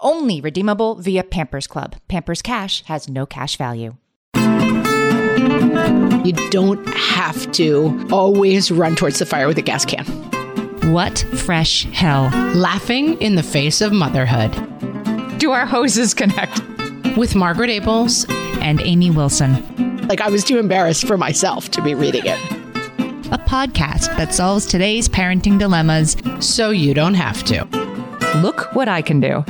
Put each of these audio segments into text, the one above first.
Only redeemable via Pampers Club. Pampers Cash has no cash value. You don't have to always run towards the fire with a gas can. What fresh hell? Laughing in the face of motherhood. Do our hoses connect? With Margaret Ables and Amy Wilson. Like I was too embarrassed for myself to be reading it. A podcast that solves today's parenting dilemmas so you don't have to. Look what I can do.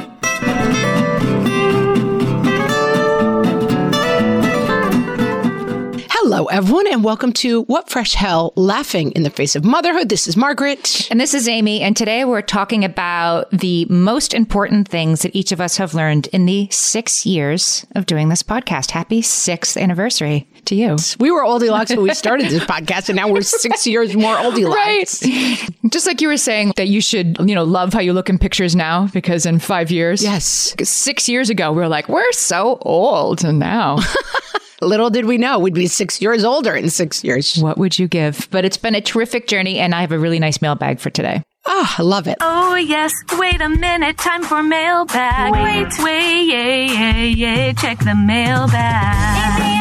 Hello, everyone, and welcome to What Fresh Hell Laughing in the Face of Motherhood. This is Margaret. And this is Amy. And today we're talking about the most important things that each of us have learned in the six years of doing this podcast. Happy sixth anniversary to you. We were oldie locks when we started this podcast, and now we're six years more oldie locks. Right. Just like you were saying that you should, you know, love how you look in pictures now because in five years. Yes. Six years ago, we were like, we're so old. And now. Little did we know we'd be six years older in six years. What would you give? But it's been a terrific journey, and I have a really nice mailbag for today. Oh, I love it. Oh, yes. Wait a minute. Time for mailbag. Wait, wait, yeah, yeah, yeah. Check the mailbag.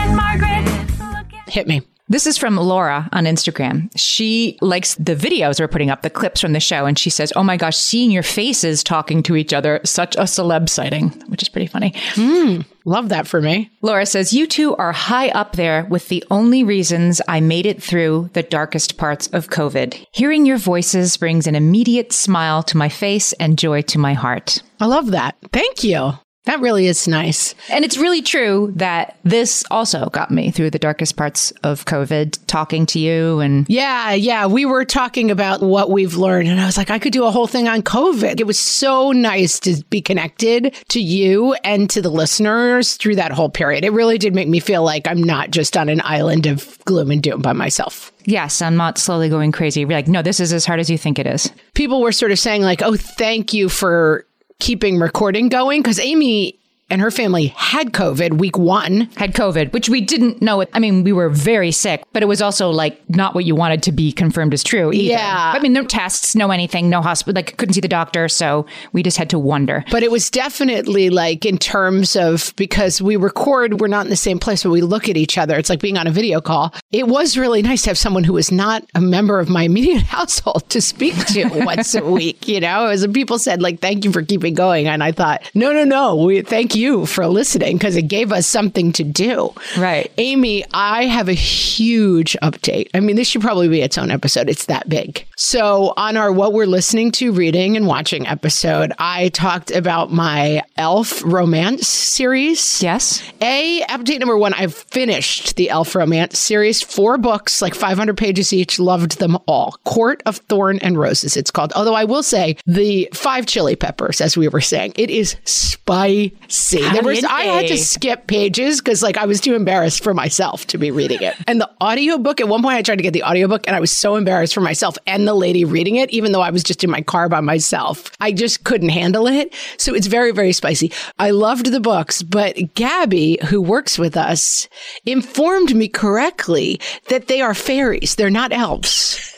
Amy and Margaret. Hit me. This is from Laura on Instagram. She likes the videos we're putting up, the clips from the show, and she says, Oh my gosh, seeing your faces talking to each other, such a celeb sighting, which is pretty funny. Mm, love that for me. Laura says, You two are high up there with the only reasons I made it through the darkest parts of COVID. Hearing your voices brings an immediate smile to my face and joy to my heart. I love that. Thank you. That really is nice. And it's really true that this also got me through the darkest parts of COVID, talking to you and. Yeah, yeah. We were talking about what we've learned, and I was like, I could do a whole thing on COVID. It was so nice to be connected to you and to the listeners through that whole period. It really did make me feel like I'm not just on an island of gloom and doom by myself. Yes, I'm not slowly going crazy. We're like, no, this is as hard as you think it is. People were sort of saying, like, oh, thank you for keeping recording going? Because Amy and her family had COVID week one. Had COVID, which we didn't know. It. I mean, we were very sick, but it was also like not what you wanted to be confirmed as true. Either. Yeah. I mean, no tests, no anything, no hospital. Like, couldn't see the doctor. So we just had to wonder. But it was definitely like in terms of because we record, we're not in the same place, but we look at each other. It's like being on a video call. It was really nice to have someone who was not a member of my immediate household to speak to once a week. You know, as people said, like, thank you for keeping going. And I thought, no, no, no, we thank you for listening because it gave us something to do. Right. Amy, I have a huge update. I mean, this should probably be its own episode. It's that big. So, on our What We're Listening to, Reading, and Watching episode, I talked about my Elf romance series. Yes. A, update number one, I've finished the Elf romance series, four books, like 500 pages each, loved them all. Court of Thorn and Roses, it's called. Although I will say, the five chili peppers, as we were saying, it is spicy. There was, I had to skip pages because like I was too embarrassed for myself to be reading it. And the audiobook, at one point I tried to get the audiobook and I was so embarrassed for myself and the lady reading it, even though I was just in my car by myself. I just couldn't handle it. So it's very, very spicy. I loved the books, but Gabby, who works with us, informed me correctly that they are fairies. They're not elves.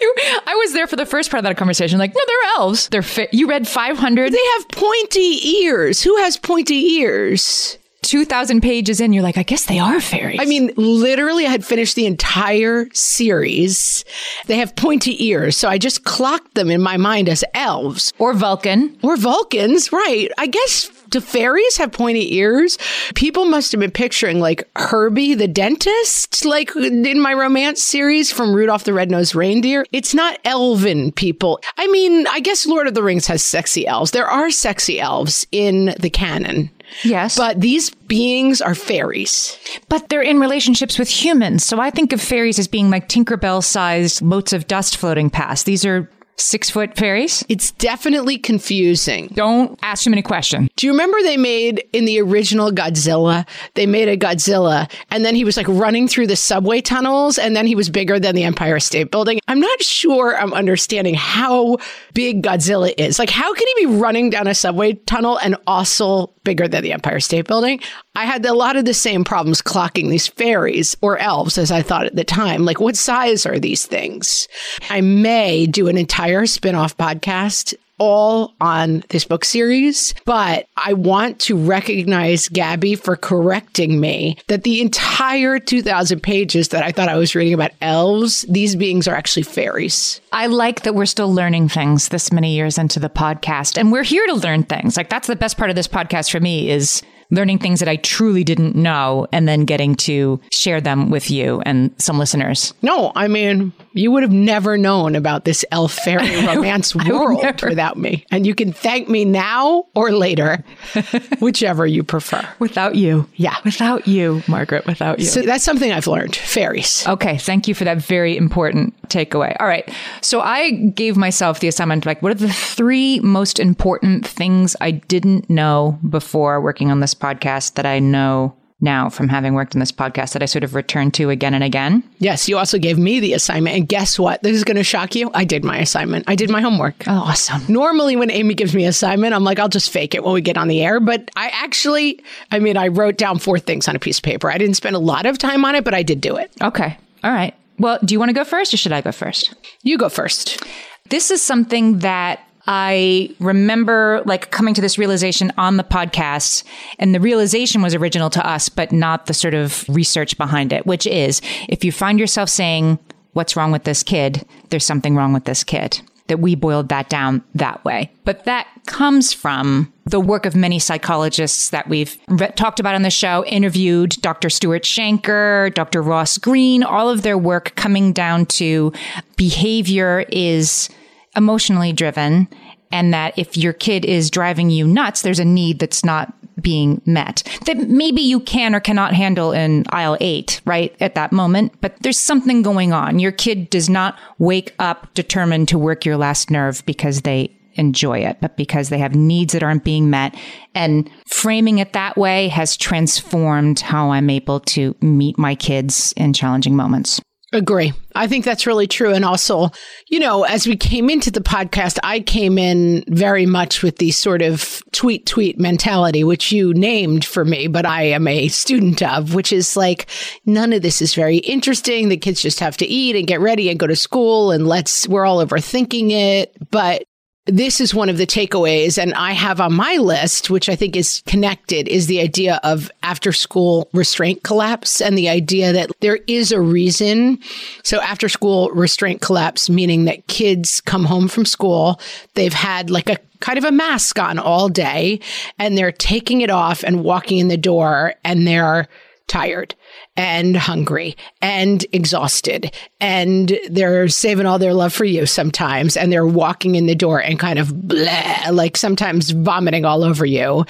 You, I was there for the first part of that conversation. Like, no, they're elves. They're fi- you read 500. They have pointy ears. Who has pointy ears? 2,000 pages in, you're like, I guess they are fairies. I mean, literally, I had finished the entire series. They have pointy ears, so I just clocked them in my mind as elves or Vulcan. or Vulcans, right? I guess do fairies have pointy ears? People must have been picturing like Herbie the dentist, like in my romance series from Rudolph the Red-Nosed Reindeer. It's not elven people. I mean, I guess Lord of the Rings has sexy elves. There are sexy elves in the canon. Yes. But these beings are fairies. But they're in relationships with humans. So I think of fairies as being like Tinkerbell sized motes of dust floating past. These are six foot fairies. It's definitely confusing. Don't ask too many questions. Do you remember they made in the original Godzilla? They made a Godzilla and then he was like running through the subway tunnels and then he was bigger than the Empire State Building. I'm not sure I'm understanding how big Godzilla is. Like, how can he be running down a subway tunnel and also bigger than the Empire State Building? I had a lot of the same problems clocking these fairies or elves as I thought at the time. Like, what size are these things? I may do an entire spin off podcast all on this book series, but I want to recognize Gabby for correcting me that the entire 2000 pages that I thought I was reading about elves, these beings are actually fairies. I like that we're still learning things this many years into the podcast and we're here to learn things. Like that's the best part of this podcast for me is learning things that I truly didn't know and then getting to share them with you and some listeners. No, I mean, you would have never known about this elf fairy romance world without me. And you can thank me now or later, whichever you prefer. Without you. Yeah. Without you, Margaret, without you. So that's something I've learned fairies. Okay, thank you for that very important takeaway. All right. So I gave myself the assignment like what are the three most important things I didn't know before working on this podcast that I know now from having worked on this podcast that I sort of return to again and again? Yes, you also gave me the assignment. And guess what? This is going to shock you. I did my assignment, I did my homework. Oh, awesome. Normally, when Amy gives me an assignment, I'm like, I'll just fake it when we get on the air. But I actually, I mean, I wrote down four things on a piece of paper. I didn't spend a lot of time on it, but I did do it. Okay. All right. Well, do you want to go first or should I go first? You go first. This is something that I remember like coming to this realization on the podcast and the realization was original to us, but not the sort of research behind it, which is if you find yourself saying, what's wrong with this kid? There's something wrong with this kid. That we boiled that down that way. But that comes from the work of many psychologists that we've re- talked about on the show, interviewed Dr. Stuart Shanker, Dr. Ross Greene, all of their work coming down to behavior is emotionally driven and that if your kid is driving you nuts, there's a need that's not being met that maybe you can or cannot handle in aisle eight, right? At that moment, but there's something going on. Your kid does not wake up determined to work your last nerve because they enjoy it, but because they have needs that aren't being met. And framing it that way has transformed how I'm able to meet my kids in challenging moments. Agree. I think that's really true. And also, you know, as we came into the podcast, I came in very much with the sort of tweet tweet mentality, which you named for me, but I am a student of, which is like, none of this is very interesting. The kids just have to eat and get ready and go to school and let's, we're all overthinking it. But this is one of the takeaways and I have on my list, which I think is connected, is the idea of after school restraint collapse and the idea that there is a reason. So after school restraint collapse, meaning that kids come home from school, they've had like a kind of a mask on all day and they're taking it off and walking in the door and they're tired and hungry and exhausted. And they're saving all their love for you sometimes and they're walking in the door and kind of bleh, like sometimes vomiting all over you.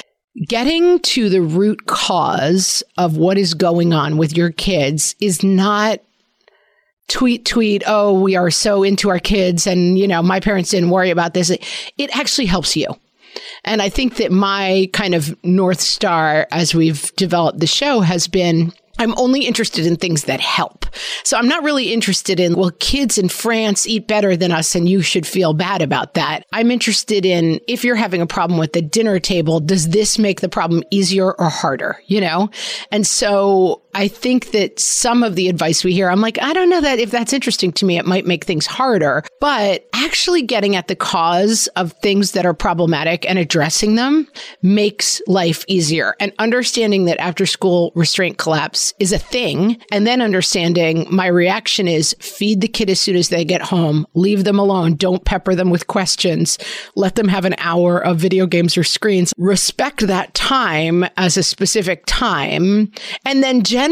Getting to the root cause of what is going on with your kids is not tweet tweet oh we are so into our kids and you know my parents didn't worry about this. It actually helps you. And I think that my kind of North Star as we've developed the show has been I'm only interested in things that help. So I'm not really interested in, well, kids in France eat better than us and you should feel bad about that. I'm interested in if you're having a problem with the dinner table, does this make the problem easier or harder? You know? And so I think that some of the advice we hear, I'm like, I don't know that if that's interesting to me, it might make things harder. But actually getting at the cause of things that are problematic and addressing them makes life easier. And understanding that after school restraint collapse is a thing. And then understanding my reaction is feed the kid as soon as they get home, leave them alone, don't pepper them with questions, let them have an hour of video games or screens, respect that time as a specific time, and then generally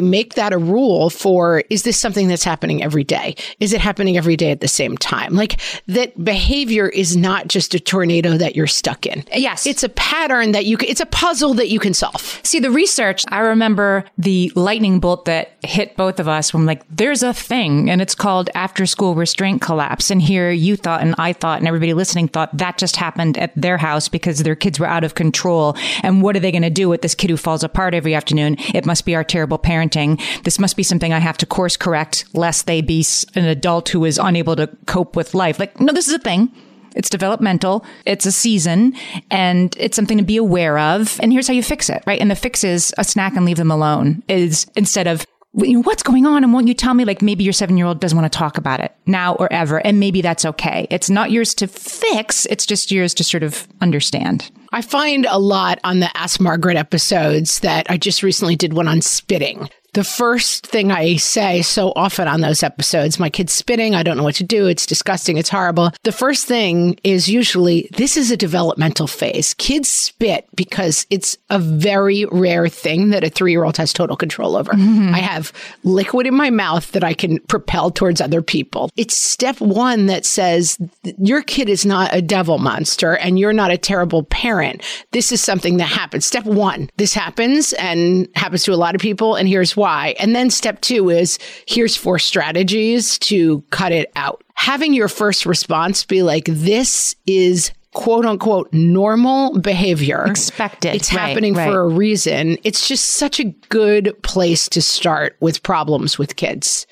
make that a rule for is this something that's happening every day? Is it happening every day at the same time? Like that behavior is not just a tornado that you're stuck in. Yes. It's a pattern that you can, it's a puzzle that you can solve. See, the research, I remember the lightning bolt that hit both of us when like, there's a thing and it's called after school restraint collapse. And here you thought and I thought and everybody listening thought that just happened at their house because their kids were out of control. And what are they going to do with this kid who falls apart every afternoon? It must be our terrible parenting. This must be something I have to course correct lest they be an adult who is unable to cope with life. Like, no, this is a thing. It's developmental. It's a season and it's something to be aware of. And here's how you fix it, right? And the fix is a snack and leave them alone is instead of what's going on? And won't you tell me like maybe your seven year old doesn't want to talk about it now or ever and maybe that's okay? It's not yours to fix it's just yours to sort of understand. I find a lot on the Ask Margaret episodes that I just recently did one on spitting. The first thing I say so often on those episodes, my kid's spitting. I don't know what to do. It's disgusting. It's horrible. The first thing is usually this is a developmental phase. Kids spit because it's a very rare thing that a three year old has total control over. Mm-hmm. I have liquid in my mouth that I can propel towards other people. It's step one that says your kid is not a devil monster and you're not a terrible parent. This is something that happens. Step one, this happens and happens to a lot of people. And here's why why. And then step two is here's four strategies to cut it out. Having your first response be like, this is quote unquote normal behavior. Expected. It's right, happening right. for a reason. It's just such a good place to start with problems with kids.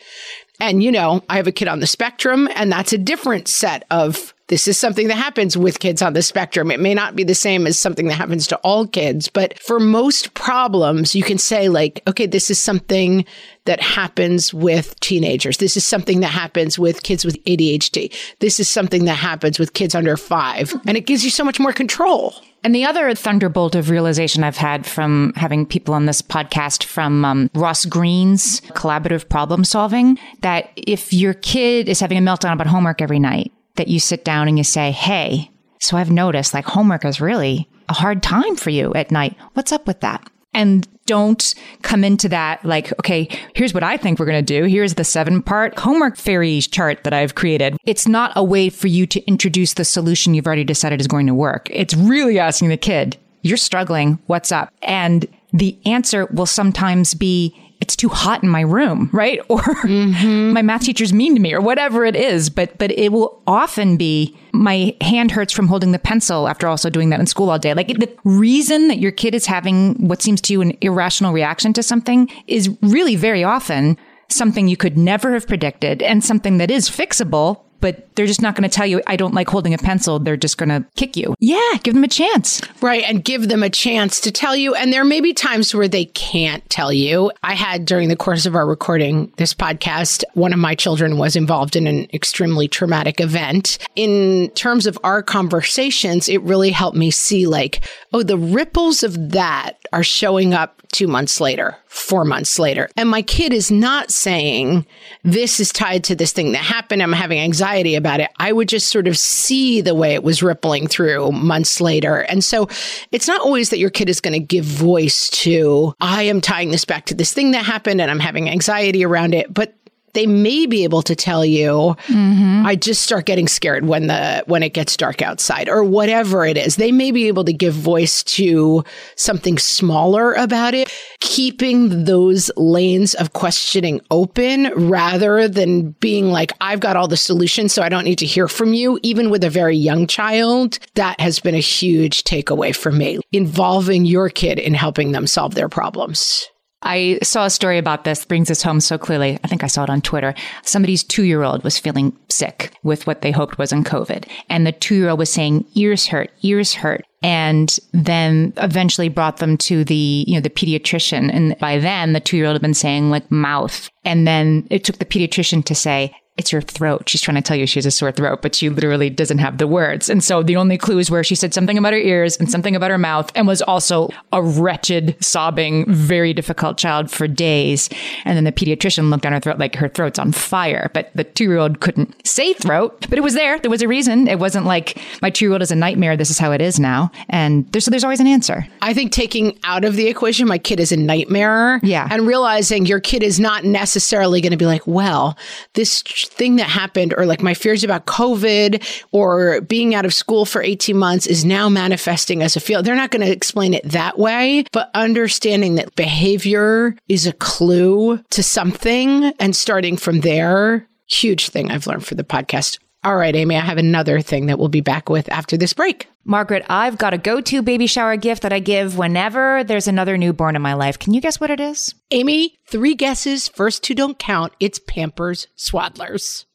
And, you know, I have a kid on the spectrum, and that's a different set of this is something that happens with kids on the spectrum. It may not be the same as something that happens to all kids, but for most problems, you can say, like, okay, this is something that happens with teenagers. This is something that happens with kids with ADHD. This is something that happens with kids under five. And it gives you so much more control. And the other thunderbolt of realization I've had from having people on this podcast from um, Ross Greene's collaborative problem solving that if your kid is having a meltdown about homework every night, that you sit down and you say, Hey, so I've noticed like homework is really a hard time for you at night. What's up with that? And don't come into that like, okay, here's what I think we're going to do. Here's the seven part homework fairy chart that I've created. It's not a way for you to introduce the solution you've already decided is going to work. It's really asking the kid, you're struggling. What's up? And the answer will sometimes be, it's too hot in my room, right? Or mm-hmm. my math teacher's mean to me or whatever it is. But, but it will often be my hand hurts from holding the pencil after also doing that in school all day. Like the reason that your kid is having what seems to you an irrational reaction to something is really very often something you could never have predicted and something that is fixable but they're just not going to tell you, I don't like holding a pencil. They're just going to kick you. Yeah, give them a chance. Right. And give them a chance to tell you. And there may be times where they can't tell you. I had during the course of our recording this podcast, one of my children was involved in an extremely traumatic event. In terms of our conversations, it really helped me see, like, oh, the ripples of that are showing up two months later, four months later. And my kid is not saying, this is tied to this thing that happened. I'm having anxiety about it. I would just sort of see the way it was rippling through months later. And so it's not always that your kid is going to give voice to, I am tying this back to this thing that happened and I'm having anxiety around it. But they may be able to tell you. Mm-hmm. i just start getting scared when the when it gets dark outside or whatever it is. They may be able to give voice to something smaller about it keeping those lanes of questioning open rather than being like i've got all the solutions so i don't need to hear from you. Even with a very young child that has been a huge takeaway for me involving your kid in helping them solve their problems I saw a story about this, brings this home so clearly. I think I saw it on Twitter. Somebody's two year old was feeling sick with what they hoped wasn't COVID. And the two year old was saying, ears hurt, ears hurt. And then eventually brought them to the, you know, the pediatrician. And by then the two year old had been saying like mouth. And then it took the pediatrician to say, it's your throat. She's trying to tell you she has a sore throat, but she literally doesn't have the words. And so the only clues were she said something about her ears and something about her mouth and was also a wretched, sobbing, very difficult child for days. And then the pediatrician looked down her throat like her throat's on fire, but the two year old couldn't say throat, but it was there. There was a reason. It wasn't like my two year old is a nightmare. This is how it is now. And there's, so there's always an answer. I think taking out of the equation, my kid is a nightmare. Yeah. And realizing your kid is not necessarily going to be like, well, this thing that happened, or like my fears about COVID or being out of school for 18 months is now manifesting as a feel. They're not going to explain it that way, but understanding that behavior is a clue to something and starting from there, huge thing I've learned for the podcast. All right, Amy, I have another thing that we'll be back with after this break. Margaret, I've got a go to baby shower gift that I give whenever there's another newborn in my life. Can you guess what it is? Amy, three guesses. First two don't count. It's Pampers Swaddlers.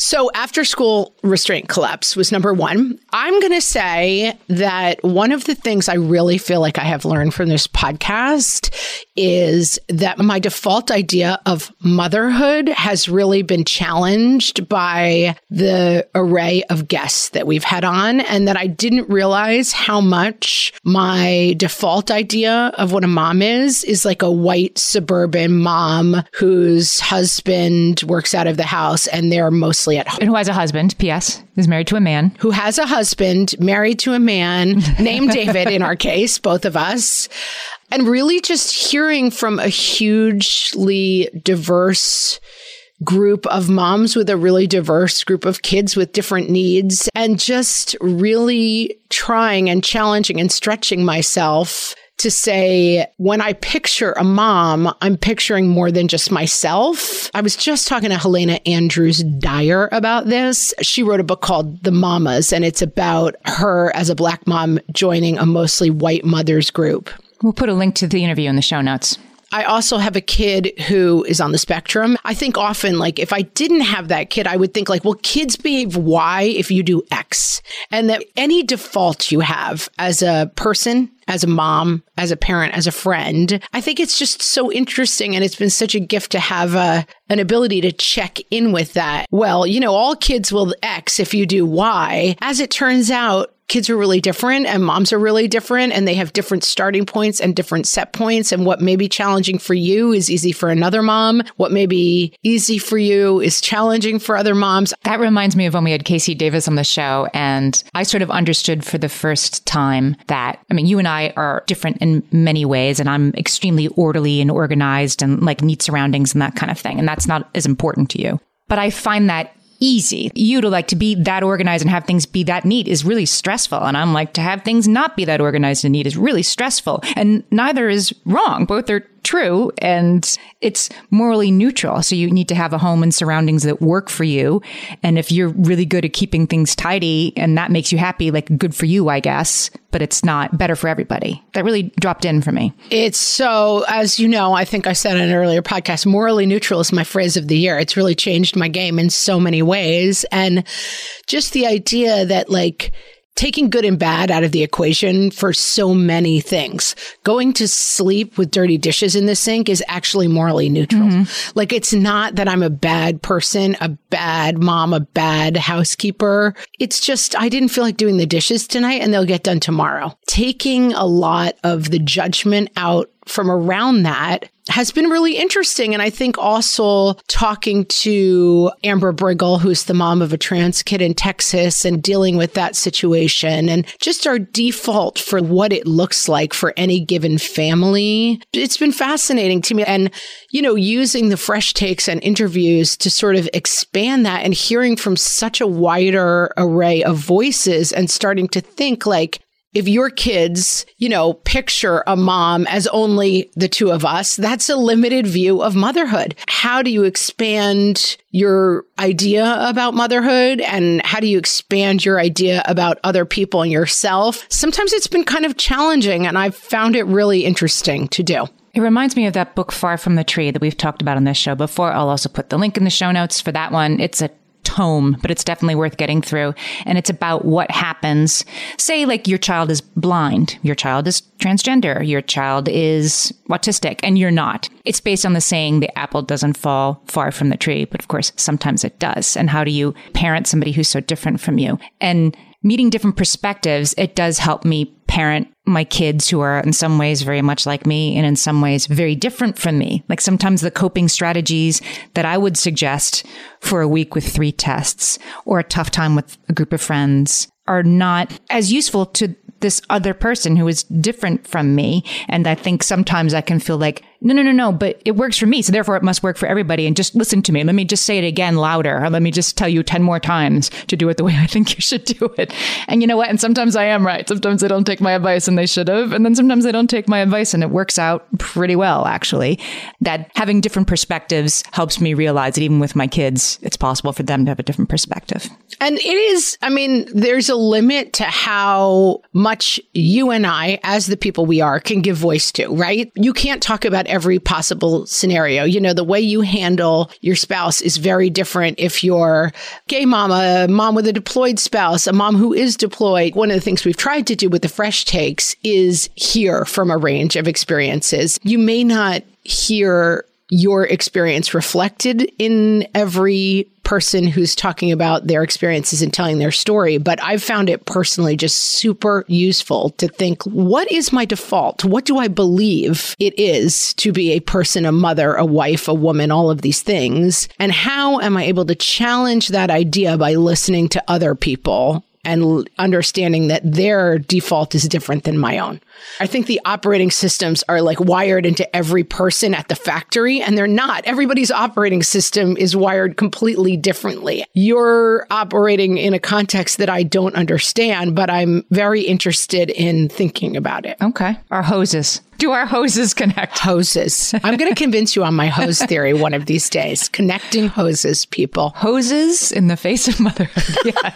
So, after school restraint collapse was number one. I'm going to say that one of the things I really feel like I have learned from this podcast is that my default idea of motherhood has really been challenged by the array of guests that we've had on, and that I didn't realize how much my default idea of what a mom is is like a white suburban mom whose husband works out of the house and they're mostly at home And who has a husband, P.S., is married to a man. who has a husband married to a man named David, in our case, both of us. And really just hearing from a hugely diverse group of moms with a really diverse group of kids with different needs and just really trying and challenging and stretching myself to say, when I picture a mom, I'm picturing more than just myself. I was just talking to Helena Andrews Dyer about this. She wrote a book called The Mamas, and it's about her as a black mom joining a mostly white mothers group. We'll put a link to the interview in the show notes. I also have a kid who is on the spectrum. I think often, like, if I didn't have that kid, I would think, like, well, kids behave Y if you do X. And that any default you have as a person, as a mom, as a parent, as a friend, I think it's just so interesting. And it's been such a gift to have a, an ability to check in with that. Well, you know, all kids will X if you do Y. As it turns out, kids are really different and moms are really different and they have different starting points and different set points. And what may be challenging for you is easy for another mom. What may be easy for you is challenging for other moms. That reminds me of when we had KC Davis on the show. And I sort of understood for the first time that, I mean, you and I are different in many ways. And I'm extremely orderly and organized and like neat surroundings and that kind of thing. And that's not as important to you. But I find that easy. You to like to be that organized and have things be that neat is really stressful. And I'm like to have things not be that organized and neat is really stressful. And neither is wrong. Both are true and it's morally neutral. So you need to have a home and surroundings that work for you. And if you're really good at keeping things tidy and that makes you happy, like good for you, I guess, but it's not better for everybody. That really dropped in for me. It's so, as you know, I think I said in an earlier podcast, morally neutral is my phrase of the year. It's really changed my game in so many ways. And just the idea that like, taking good and bad out of the equation for so many things. Going to sleep with dirty dishes in the sink is actually morally neutral. Mm-hmm. Like it's not that I'm a bad person, a bad mom, a bad housekeeper. It's just I didn't feel like doing the dishes tonight and they'll get done tomorrow. Taking a lot of the judgment out from around that has been really interesting. And I think also talking to Amber Briggle, who's the mom of a trans kid in Texas and dealing with that situation and just our default for what it looks like for any given family. It's been fascinating to me. And, you know, using the fresh takes and interviews to sort of expand that and hearing from such a wider array of voices and starting to think like, if your kids, you know, picture a mom as only the two of us, that's a limited view of motherhood. How do you expand your idea about motherhood and how do you expand your idea about other people and yourself? Sometimes it's been kind of challenging and I've found it really interesting to do. It reminds me of that book Far from the Tree that we've talked about on this show before. I'll also put the link in the show notes for that one. It's a tome, but it's definitely worth getting through. And it's about what happens. Say, like, your child is blind, your child is transgender, your child is autistic, and you're not. It's based on the saying, the apple doesn't fall far from the tree, but of course, sometimes it does. And how do you parent somebody who's so different from you? And meeting different perspectives, it does help me parent my kids who are in some ways very much like me and in some ways very different from me. Like sometimes the coping strategies that I would suggest for a week with three tests or a tough time with a group of friends are not as useful to this other person who is different from me. And I think sometimes I can feel like, no, no, no, no, but it works for me. So therefore it must work for everybody. And just listen to me. Let me just say it again louder. Or let me just tell you 10 more times to do it the way I think you should do it. And you know what? And sometimes I am right. Sometimes they don't take my advice and they should have. And then sometimes they don't take my advice and it works out pretty well, actually. That having different perspectives helps me realize that even with my kids, it's possible for them to have a different perspective. And it is, I mean, there's a limit to how much you and I, as the people we are, can give voice to, right? You can't talk about every possible scenario. You know, the way you handle your spouse is very different if you're gay mom, a mom with a deployed spouse, a mom who is deployed. One of the things we've tried to do with the fresh takes is hear from a range of experiences. You may not hear your experience reflected in every person who's talking about their experiences and telling their story. But I've found it personally just super useful to think, what is my default? What do I believe it is to be a person, a mother, a wife, a woman, all of these things? And how am I able to challenge that idea by listening to other people and understanding that their default is different than my own. I think the operating systems are like wired into every person at the factory, and they're not. Everybody's operating system is wired completely differently. You're operating in a context that I don't understand, but I'm very interested in thinking about it. Okay. Our hoses. Do our hoses connect? Hoses. I'm going to convince you on my hose theory one of these days. Connecting hoses, people. Hoses in the face of motherhood. Yeah.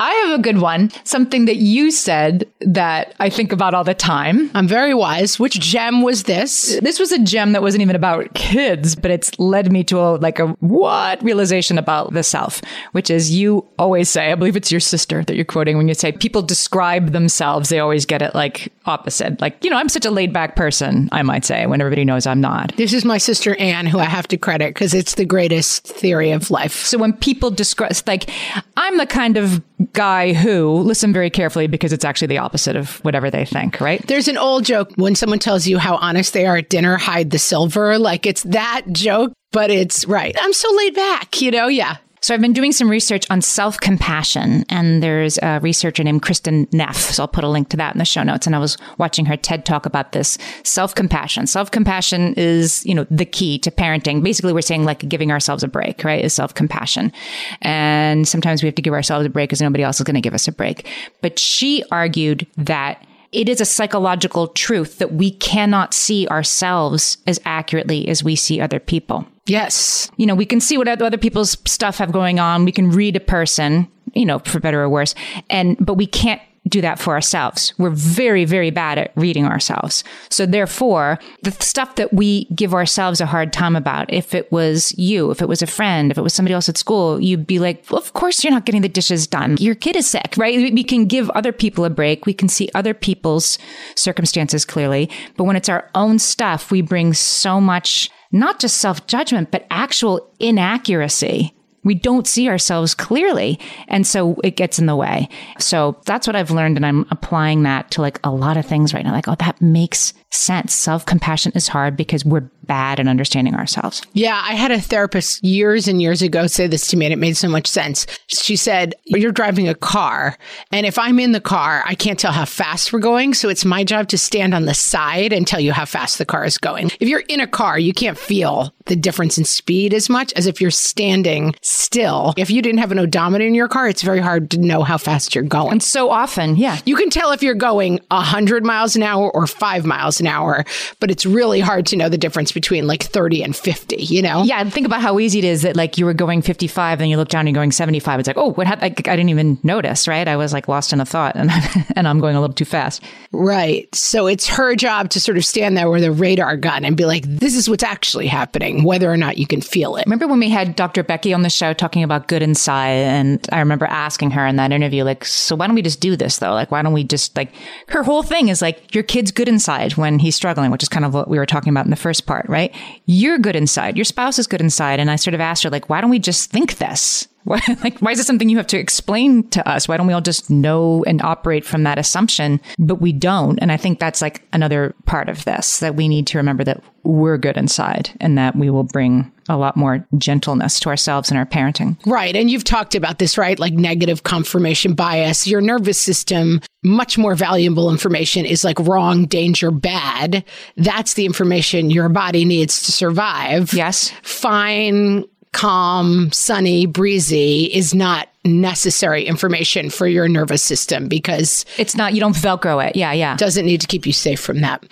I have a good one. Something that you said that I think about all the time. I'm very wise. Which gem was this? This was a gem that wasn't even about kids, but it's led me to a like a what realization about the self, which is you always say, I believe it's your sister that you're quoting when you say people describe themselves, they always get it like opposite. Like, you know, I'm such a laid back person, I might say, when everybody knows I'm not. This is my sister Anne, who I have to credit because it's the greatest theory of life. So when people describe, like, I'm the kind of guy who, listen very carefully because it's actually the opposite of whatever they think, right? There's an old joke when someone tells you how honest they are at dinner, hide the silver. Like it's that joke, but it's right. I'm so laid back, you know? Yeah. So I've been doing some research on self compassion, and there's a researcher named Kristin Neff. So I'll put a link to that in the show notes. And I was watching her TED talk about this self compassion. Self compassion is, you know, the key to parenting. Basically, we're saying like giving ourselves a break, right? Is self compassion. And sometimes we have to give ourselves a break because nobody else is going to give us a break. But she argued that it is a psychological truth that we cannot see ourselves as accurately as we see other people. Yes. You know, we can see what other people's stuff have going on. We can read a person, you know, for better or worse. And, but we can't do that for ourselves. We're very, very bad at reading ourselves. So therefore, the stuff that we give ourselves a hard time about, if it was you, if it was a friend, if it was somebody else at school, you'd be like, well, of course you're not getting the dishes done. Your kid is sick, right? We can give other people a break. We can see other people's circumstances clearly. But when it's our own stuff, we bring so much, not just self judgment, but actual inaccuracy we don't see ourselves clearly. And so it gets in the way. So that's what I've learned. And I'm applying that to like a lot of things right now. Like, oh, that makes sense. Self compassion is hard because we're bad at understanding ourselves. Yeah. I had a therapist years and years ago say this to me and it made so much sense. She said, You're driving a car. And if I'm in the car, I can't tell how fast we're going. So it's my job to stand on the side and tell you how fast the car is going. If you're in a car, you can't feel the difference in speed as much as if you're standing still. If you didn't have an odometer in your car, it's very hard to know how fast you're going. And so often, yeah. You can tell if you're going 100 miles an hour or 5 miles an hour, but it's really hard to know the difference between like 30 and 50, you know? Yeah, think about how easy it is that like you were going 55 and you look down and you're going 75. It's like, oh, what happened? I, I didn't even notice, right? I was like lost in a thought and, and I'm going a little too fast. Right. So it's her job to sort of stand there with a radar gun and be like, this is what's actually happening, whether or not you can feel it. Remember when we had Dr. Becky on the show talking about good inside? And I remember asking her in that interview, like, so why don't we just do this though? Like, why don't we just like, her whole thing is like, your kid's good inside when he's struggling, which is kind of what we were talking about in the first part, right? You're good inside. Your spouse is good inside. And I sort of asked her, like, why don't we just think this? Why, like, why is it something you have to explain to us? Why don't we all just know and operate from that assumption? But we don't. And I think that's like another part of this that we need to remember that we're good inside and that we will bring a lot more gentleness to ourselves and our parenting. Right. And you've talked about this, right? Like negative confirmation bias. Your nervous system, much more valuable information is like wrong, danger, bad. That's the information your body needs to survive. Yes. Fine, calm, sunny, breezy is not necessary information for your nervous system because it's not you don't velcro it. Yeah yeah. doesn't need to keep you safe from that.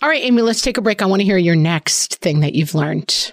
All right amy let's take a break. I want to hear your next thing that you've learned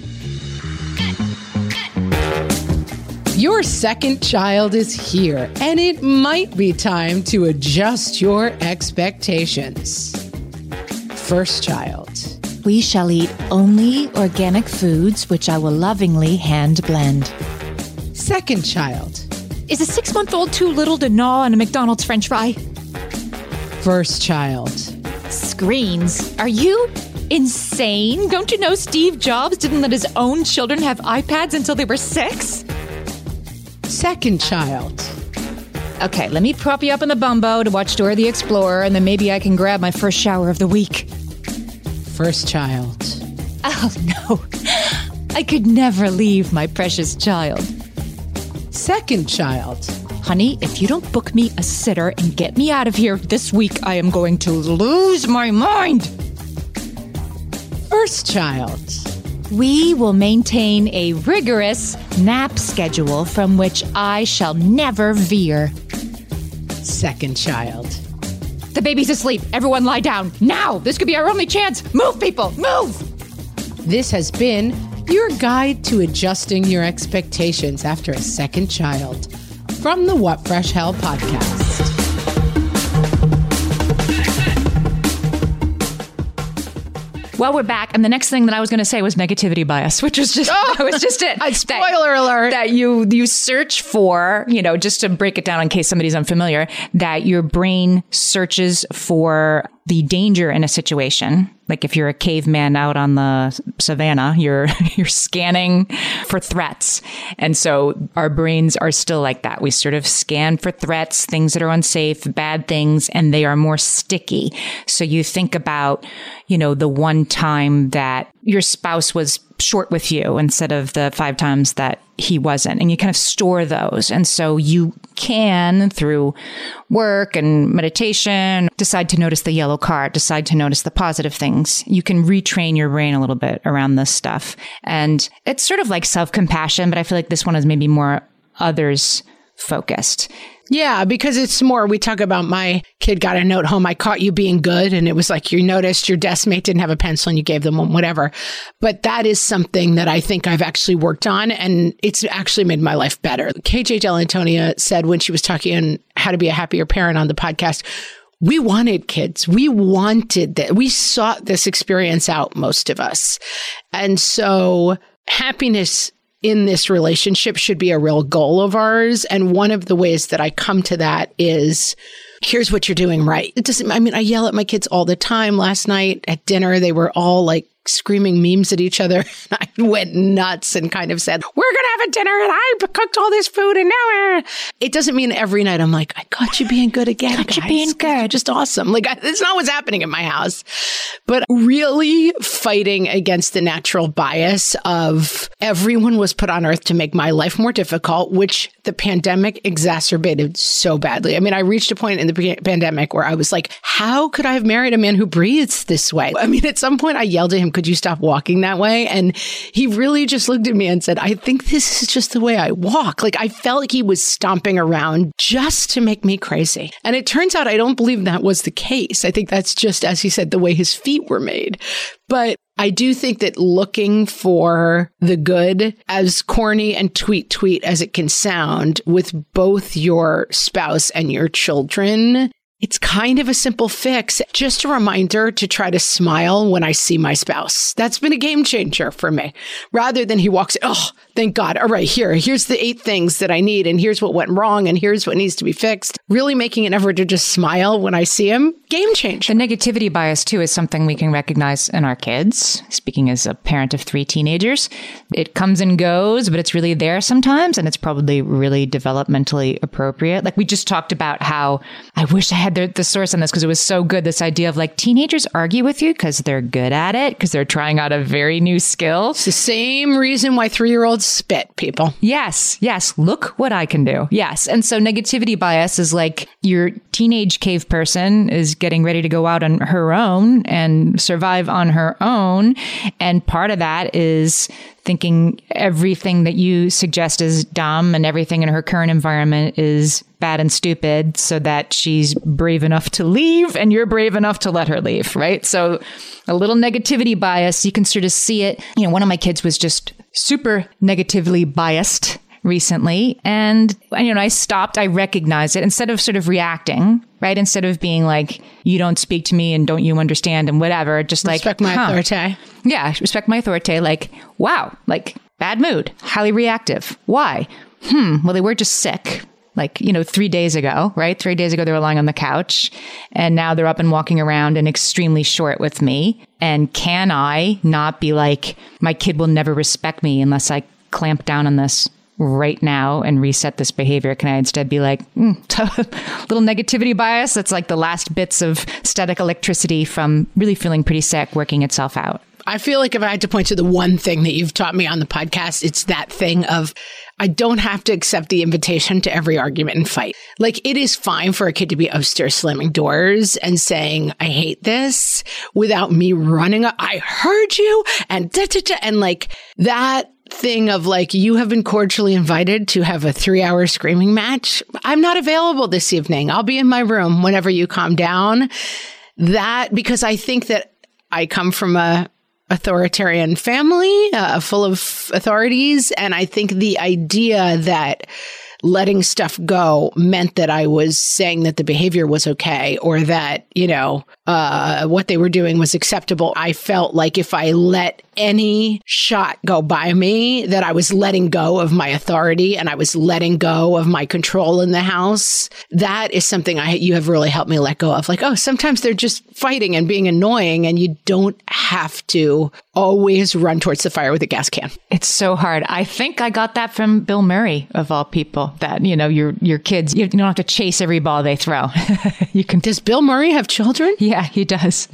Your second child is here, and it might be time to adjust your expectations. First child. We shall eat only organic foods, which I will lovingly hand blend. Second child. Is a six month old too little to gnaw on a McDonald's french fry? First child. Screens? Are you insane? Don't you know Steve Jobs didn't let his own children have iPads until they were six? Second child. Okay, let me prop you up in the bumbo to watch Dora the Explorer, and then maybe I can grab my first shower of the week. First child. Oh no, I could never leave my precious child. Second child. Honey, if you don't book me a sitter and get me out of here this week, I am going to lose my mind. First child. We will maintain a rigorous nap schedule from which I shall never veer. Second child. The baby's asleep. Everyone lie down. Now! This could be our only chance. Move, people! Move! This has been your guide to adjusting your expectations after a second child from the What Fresh Hell podcast. Well, we're back, and the next thing that I was going to say was negativity bias, which was just oh, that was just it. Spoiler alert. That you you search for, you know, just to break it down in case somebody's unfamiliar, that your brain searches for the danger in a situation. Like if you're a caveman out on the savannah, you're you're scanning for threats. And so our brains are still like that. We sort of scan for threats, things that are unsafe, bad things, and they are more sticky. So you think about, you know, the one time that your spouse was short with you instead of the five times that he wasn't. And you kind of store those. And so you can, through work and meditation, decide to notice the yellow card, decide to notice the positive things. You can retrain your brain a little bit around this stuff. And it's sort of like self compassion, but I feel like this one is maybe more others focused. Yeah, because it's more, we talk about my kid got a note home, I caught you being good. And it was like you noticed your desk mate didn't have a pencil and you gave them one, whatever. But that is something that I think I've actually worked on and it's actually made my life better. KJ Dell'Antonia said when she was talking on how to be a happier parent on the podcast, we wanted kids. We wanted that. We sought this experience out, most of us. And so happiness in this relationship should be a real goal of ours. And one of the ways that I come to that is here's what you're doing right. It doesn't, I mean, I yell at my kids all the time. Last night at dinner, they were all like screaming memes at each other. I went nuts and kind of said, We're going to have a dinner and I cooked all this food and now it doesn't mean every night I'm like, I got you being good again. Got you being good. Just awesome. Like, it's not what's happening in my house. But really fighting against the natural bias of everyone was put on earth to make my life more difficult, which the pandemic exacerbated so badly. I mean, I reached a point in the pandemic where I was like, how could I have married a man who breathes this way? I mean, at some point I yelled at him, could you stop walking that way? And he really just looked at me and said, I think this is just the way I walk. Like I felt like he was stomping around just to make me crazy. And it turns out I don't believe that was the case. I think that's just, as he said, the way his feet were made. But I do think that looking for the good, as corny and tweet tweet as it can sound, with both your spouse and your children it's kind of a simple fix. Just a reminder to try to smile when I see my spouse. That's been a game changer for me. Rather than he walks, oh, thank God. All right, here, here's the eight things that I need, and here's what went wrong, and here's what needs to be fixed. Really making an effort to just smile when I see him, game change. The negativity bias, too, is something we can recognize in our kids. Speaking as a parent of three teenagers, it comes and goes, but it's really there sometimes, and it's probably really developmentally appropriate. Like we just talked about how I wish I had the, the source on this because it was so good. This idea of like teenagers argue with you because they're good at it, because they're trying out a very new skill. It's the same reason why three year olds spit, people. Yes, yes. Look what I can do. Yes. And so negativity bias is like your teenage cave person is getting ready to go out on her own and survive on her own. And part of that is thinking everything that you suggest is dumb and everything in her current environment is bad and stupid so that she's brave enough to leave and you're brave enough to let her leave, right? So a little negativity bias, you can sort of see it. You know, one of my kids was just super negatively biased recently. And you know I stopped I recognized it instead of sort of reacting right? Instead of being like you don't speak to me and don't you understand and whatever just like Respect my huh. authority. yeah respect my authority. Like wow like bad mood highly reactive. Why? Hmm well they were just sick like you know 3 days ago right 3 days ago they were lying on the couch and now they're up and walking around and extremely short with me and can I not be like my kid will never respect me unless I clamp down on this right now and reset this behavior? Can I instead be like, mm, little negativity bias? That's like the last bits of static electricity from really feeling pretty sick working itself out. I feel like if I had to point to the one thing that you've taught me on the podcast, it's that thing of I don't have to accept the invitation to every argument and fight. Like it is fine for a kid to be upstairs slamming doors and saying, I hate this without me running up. I heard you and da, da, da, and like that thing of like you have been cordially invited to have a three hour screaming match. I'm not available this evening. I'll be in my room whenever you calm down. That because I think that I come from a authoritarian family uh, full of authorities. And I think the idea that letting stuff go meant that I was saying that the behavior was okay or that, you know, uh, what they were doing was acceptable. I felt like if I let any shot go by me, that I was letting go of my authority and I was letting go of my control in the house. That is something I, you have really helped me let go of. Like, oh, sometimes they're just fighting and being annoying and you don't have to always run towards the fire with a gas can. It's so hard. I think I got that from Bill Murray of all people that, you know, your, your kids, you don't have to chase every ball they throw. you can. Does Bill Murray have children? Yeah, he does.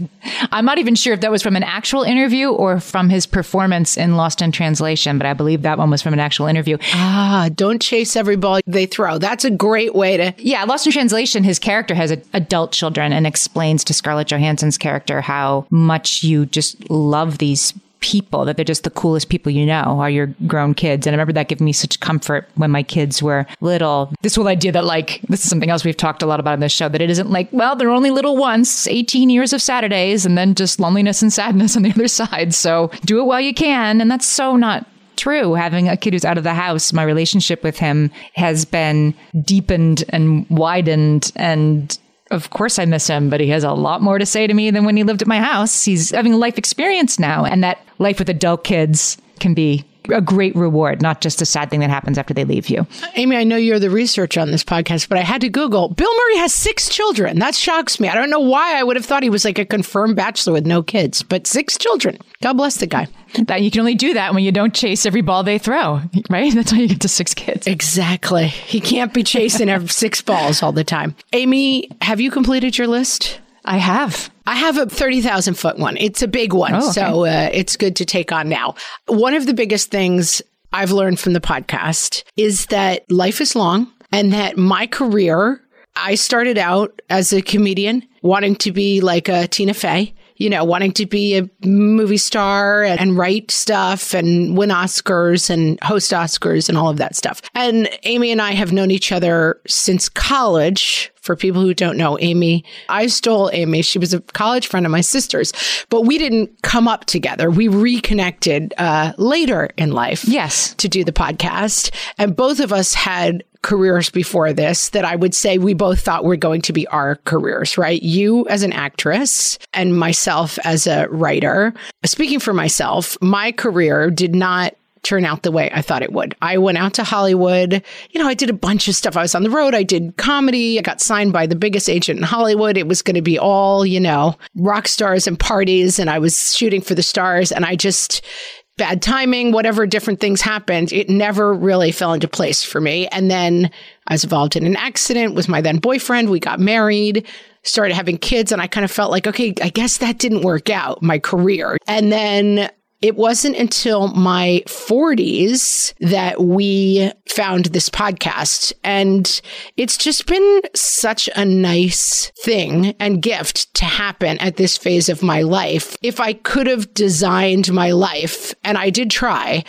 I'm not even sure if that was from an actual interview or from his performance in Lost in Translation, but I believe that one was from an actual interview. Ah, don't chase every ball they throw. That's a great way to. Yeah, Lost in Translation, his character has a, adult children and explains to Scarlett Johansson's character how much you just love these people that they're just the coolest people you know are your grown kids. And i remember that giving me such comfort when my kids were little. This whole idea that like this is something else we've talked a lot about in this show that it isn't like well they're only little once 18 years of saturdays and then just loneliness and sadness on the other side. So do it while you can. And that's so not true. Having a kid who's out of the house, my relationship with him has been deepened and widened and of course I miss him, but he has a lot more to say to me than when he lived at my house. He's having a life experience now, and that life with adult kids can be a great reward, not just a sad thing that happens after they leave you. Amy, I know you're the researcher on this podcast, but I had to Google. Bill Murray has six children. That shocks me. I don't know why I would have thought he was like a confirmed bachelor with no kids, but six children. God bless the guy. That you can only do that when you don't chase every ball they throw, right? That's how you get to six kids. Exactly. He can't be chasing every six balls all the time. Amy, have you completed your list? I have. I have a 30,000 foot one. It's a big one. Oh, okay. So uh, it's good to take on now. One of the biggest things I've learned from the podcast is that life is long and that my career, I started out as a comedian wanting to be like a Tina Fey. You know, wanting to be a movie star and, and write stuff and win Oscars and host Oscars and all of that stuff. And Amy and I have known each other since college for people who don't know Amy, I stole Amy. She was a college friend of my sister's, but we didn't come up together. We reconnected uh, later in life. Yes. To do the podcast. And both of us had careers before this that I would say we both thought were going to be our careers, right? You as an actress and myself as a writer. Speaking for myself, my career did not turn out the way I thought it would. I went out to Hollywood. You know, I did a bunch of stuff. I was on the road. I did comedy. I got signed by the biggest agent in Hollywood. It was going to be all, you know, rock stars and parties. And I was shooting for the stars. And I just, bad timing, whatever different things happened, it never really fell into place for me. And then I was involved in an accident with my then boyfriend. We got married, started having kids, and I kind of felt like, okay, I guess that didn't work out, my career. And then it wasn't until my 40s that we found this podcast. And it's just been such a nice thing and gift to happen at this phase of my life. If I could have designed my life, and I did try,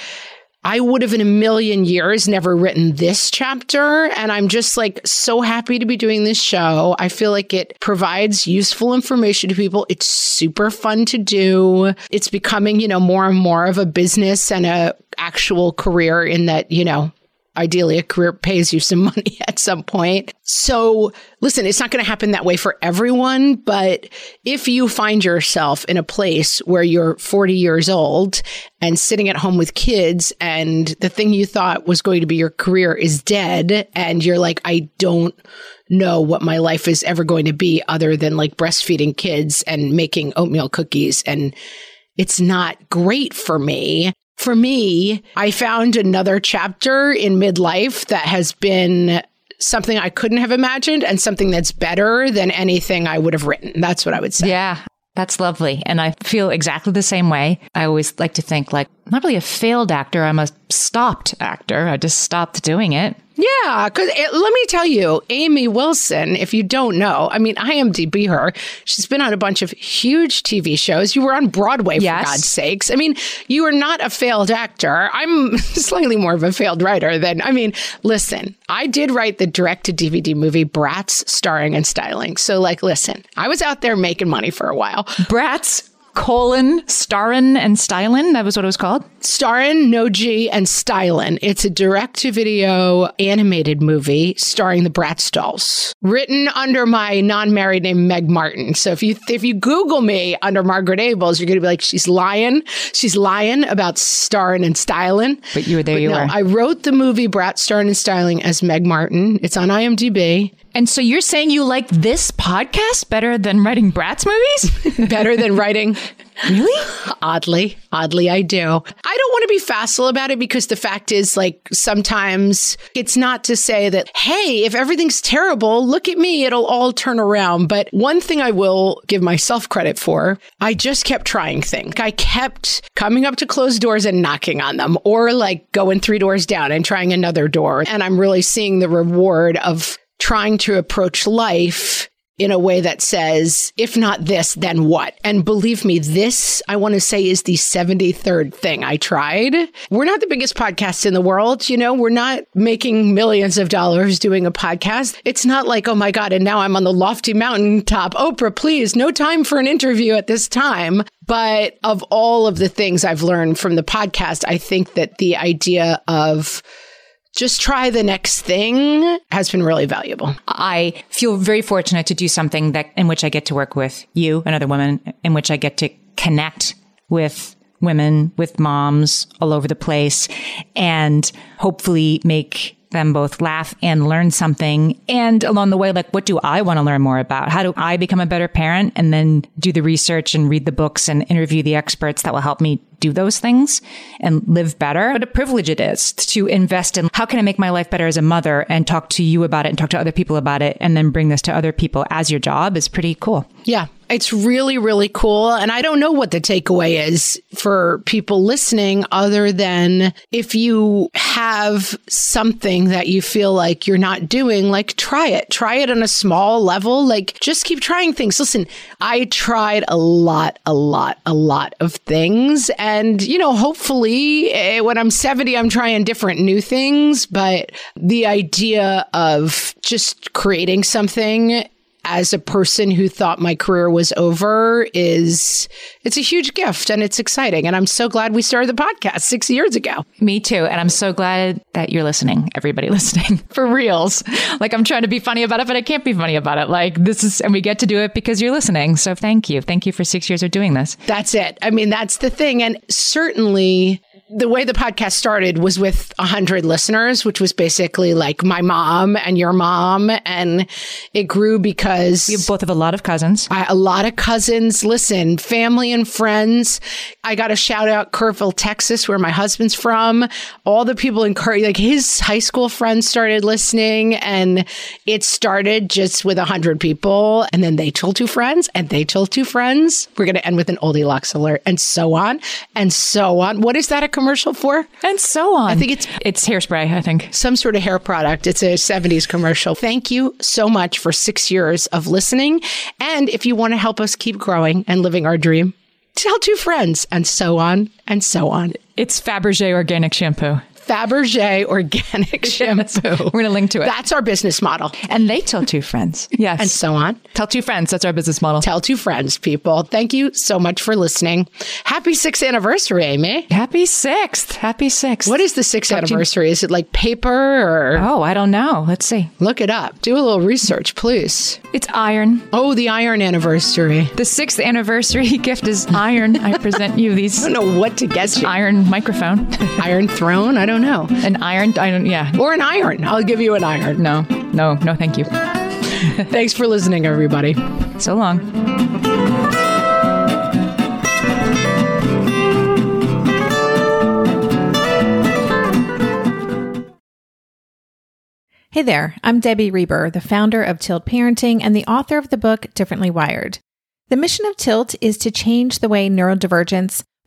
I would have in a million years never written this chapter. And I'm just like so happy to be doing this show. I feel like it provides useful information to people. It's super fun to do. It's becoming, you know, more and more of a business and a actual career in that, you know, ideally a career pays you some money at some point. So listen, it's not going to happen that way for everyone, but if you find yourself in a place where you're 40 years old and sitting at home with kids and the thing you thought was going to be your career is dead and you're like, I don't know what my life is ever going to be other than like breastfeeding kids and making oatmeal cookies and it's not great for me for me, I found another chapter in midlife that has been something I couldn't have imagined and something that's better than anything I would have written. That's what I would say. Yeah. That's lovely. And I feel exactly the same way. I always like to think like, I'm not really a failed actor. I'm a stopped actor. I just stopped doing it. Yeah, because let me tell you, Amy Wilson, if you don't know, I mean, IMDb her. She's been on a bunch of huge TV shows. You were on Broadway, Yes. for God's sakes. I mean, you are not a failed actor. I'm slightly more of a failed writer than, I mean, listen, I did write the direct to DVD movie Bratz starring and styling. So, like, listen, I was out there making money for a while. Bratz, colon, starrin, and stylin. That was what it was called. Starring Noji and Stylin. It's a direct to video animated movie starring the Bratz dolls. Written under my non married name, Meg Martin. So if you if you Google me under Margaret Ables, you're going to be like, she's lying. She's lying about starring and styling. But you were there, you no, were. I wrote the movie Brat Starring and Styling as Meg Martin. It's on IMDb. And so you're saying you like this podcast better than writing Bratz movies? Better than writing really? Oddly, oddly, I do. I don't want to be facile about it because the fact is, like, sometimes it's not to say that, hey, if everything's terrible, look at me, it'll all turn around. But one thing I will give myself credit for, I just kept trying things. I kept coming up to closed doors and knocking on them, or like going three doors down and trying another door. And I'm really seeing the reward of trying to approach life in a way that says, if not this, then what? And believe me, this, I want to say, is the 73rd thing I tried. We're not the biggest podcast in the world. You know, we're not making millions of dollars doing a podcast. It's not like, oh my God, and now I'm on the lofty mountaintop. Oprah, please, no time for an interview at this time. But of all of the things I've learned from the podcast, I think that the idea of just try the next thing has been really valuable. I feel very fortunate to do something that in which I get to work with you and other women, in which I get to connect with women, with moms all over the place, and hopefully make them both laugh and learn something. And along the way, like, what do I want to learn more about? How do I become a better parent? And then do the research and read the books and interview the experts that will help me do those things and live better. What a privilege it is to invest in how can I make my life better as a mother and talk to you about it and talk to other people about it and then bring this to other people as your job is pretty cool. Yeah, it's really, really cool. And I don't know what the takeaway is for people listening, other than if you have something that you feel like you're not doing, like try it. Try it on a small level. Like just keep trying things. Listen, I tried a lot, a lot, a lot of things. And, you know, hopefully eh, when I'm 70, I'm trying different new things. But the idea of just creating something as a person who thought my career was over is it's a huge gift and it's exciting and i'm so glad we started the podcast six years ago Me too. And I'm so glad that you're listening, everybody listening for reals. Like I'm trying to be funny about it, but I can't be funny about it. Like this is, and we get to do it because you're listening. So thank you. Thank you for six years of doing this. that's it i mean that's the thing and certainly the way the podcast started was with 100 listeners, which was basically like my mom and your mom. And it grew because You both have a lot of cousins. I, a lot of cousins listen, family and friends. I got a shout out Kerrville, Texas, where my husband's from. All the people in Kerr, like his high school friends started listening and it started just with a hundred people. And then they told two friends and they told two friends. We're going to end with an oldie locks alert and so on and so on. What is that commercial for? And so on. I think it's it's hairspray, I think. Some sort of hair product. It's a 70s commercial. Thank you so much for six years of listening. And if you want to help us keep growing and living our dream, tell two friends and so on and so on. It's Fabergé organic shampoo. Fabergé organic shampoo. We're going to link to it. That's our business model. And they tell two friends. Yes. And so on. Tell two friends. That's our business model. Tell two friends, people. Thank you so much for listening. Happy sixth anniversary, Amy. Happy sixth. Happy sixth. What is the sixth anniversary? Is it like paper or? Oh, I don't know. Let's see. Look it up. Do a little research, please. It's iron. Oh, the iron anniversary. The sixth anniversary gift is iron. I present you these. I don't know what to get you. Iron microphone. iron throne? I don't know. An iron? I don't, yeah. Or an iron. I'll give you an iron. No, no, no, thank you. Thanks for listening, everybody. So long. Hey there, I'm Debbie Reber, the founder of Tilt Parenting and the author of the book Differently Wired. The mission of Tilt is to change the way neurodivergence,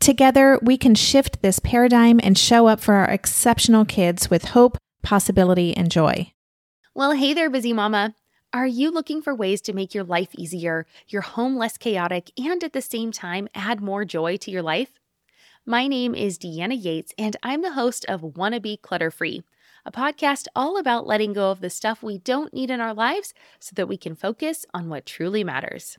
Together, we can shift this paradigm and show up for our exceptional kids with hope, possibility, and joy. Well, hey there, busy mama. Are you looking for ways to make your life easier, your home less chaotic, and at the same time add more joy to your life? My name is Deanna Yates, and I'm the host of Wanna Be Clutter Free, a podcast all about letting go of the stuff we don't need in our lives so that we can focus on what truly matters.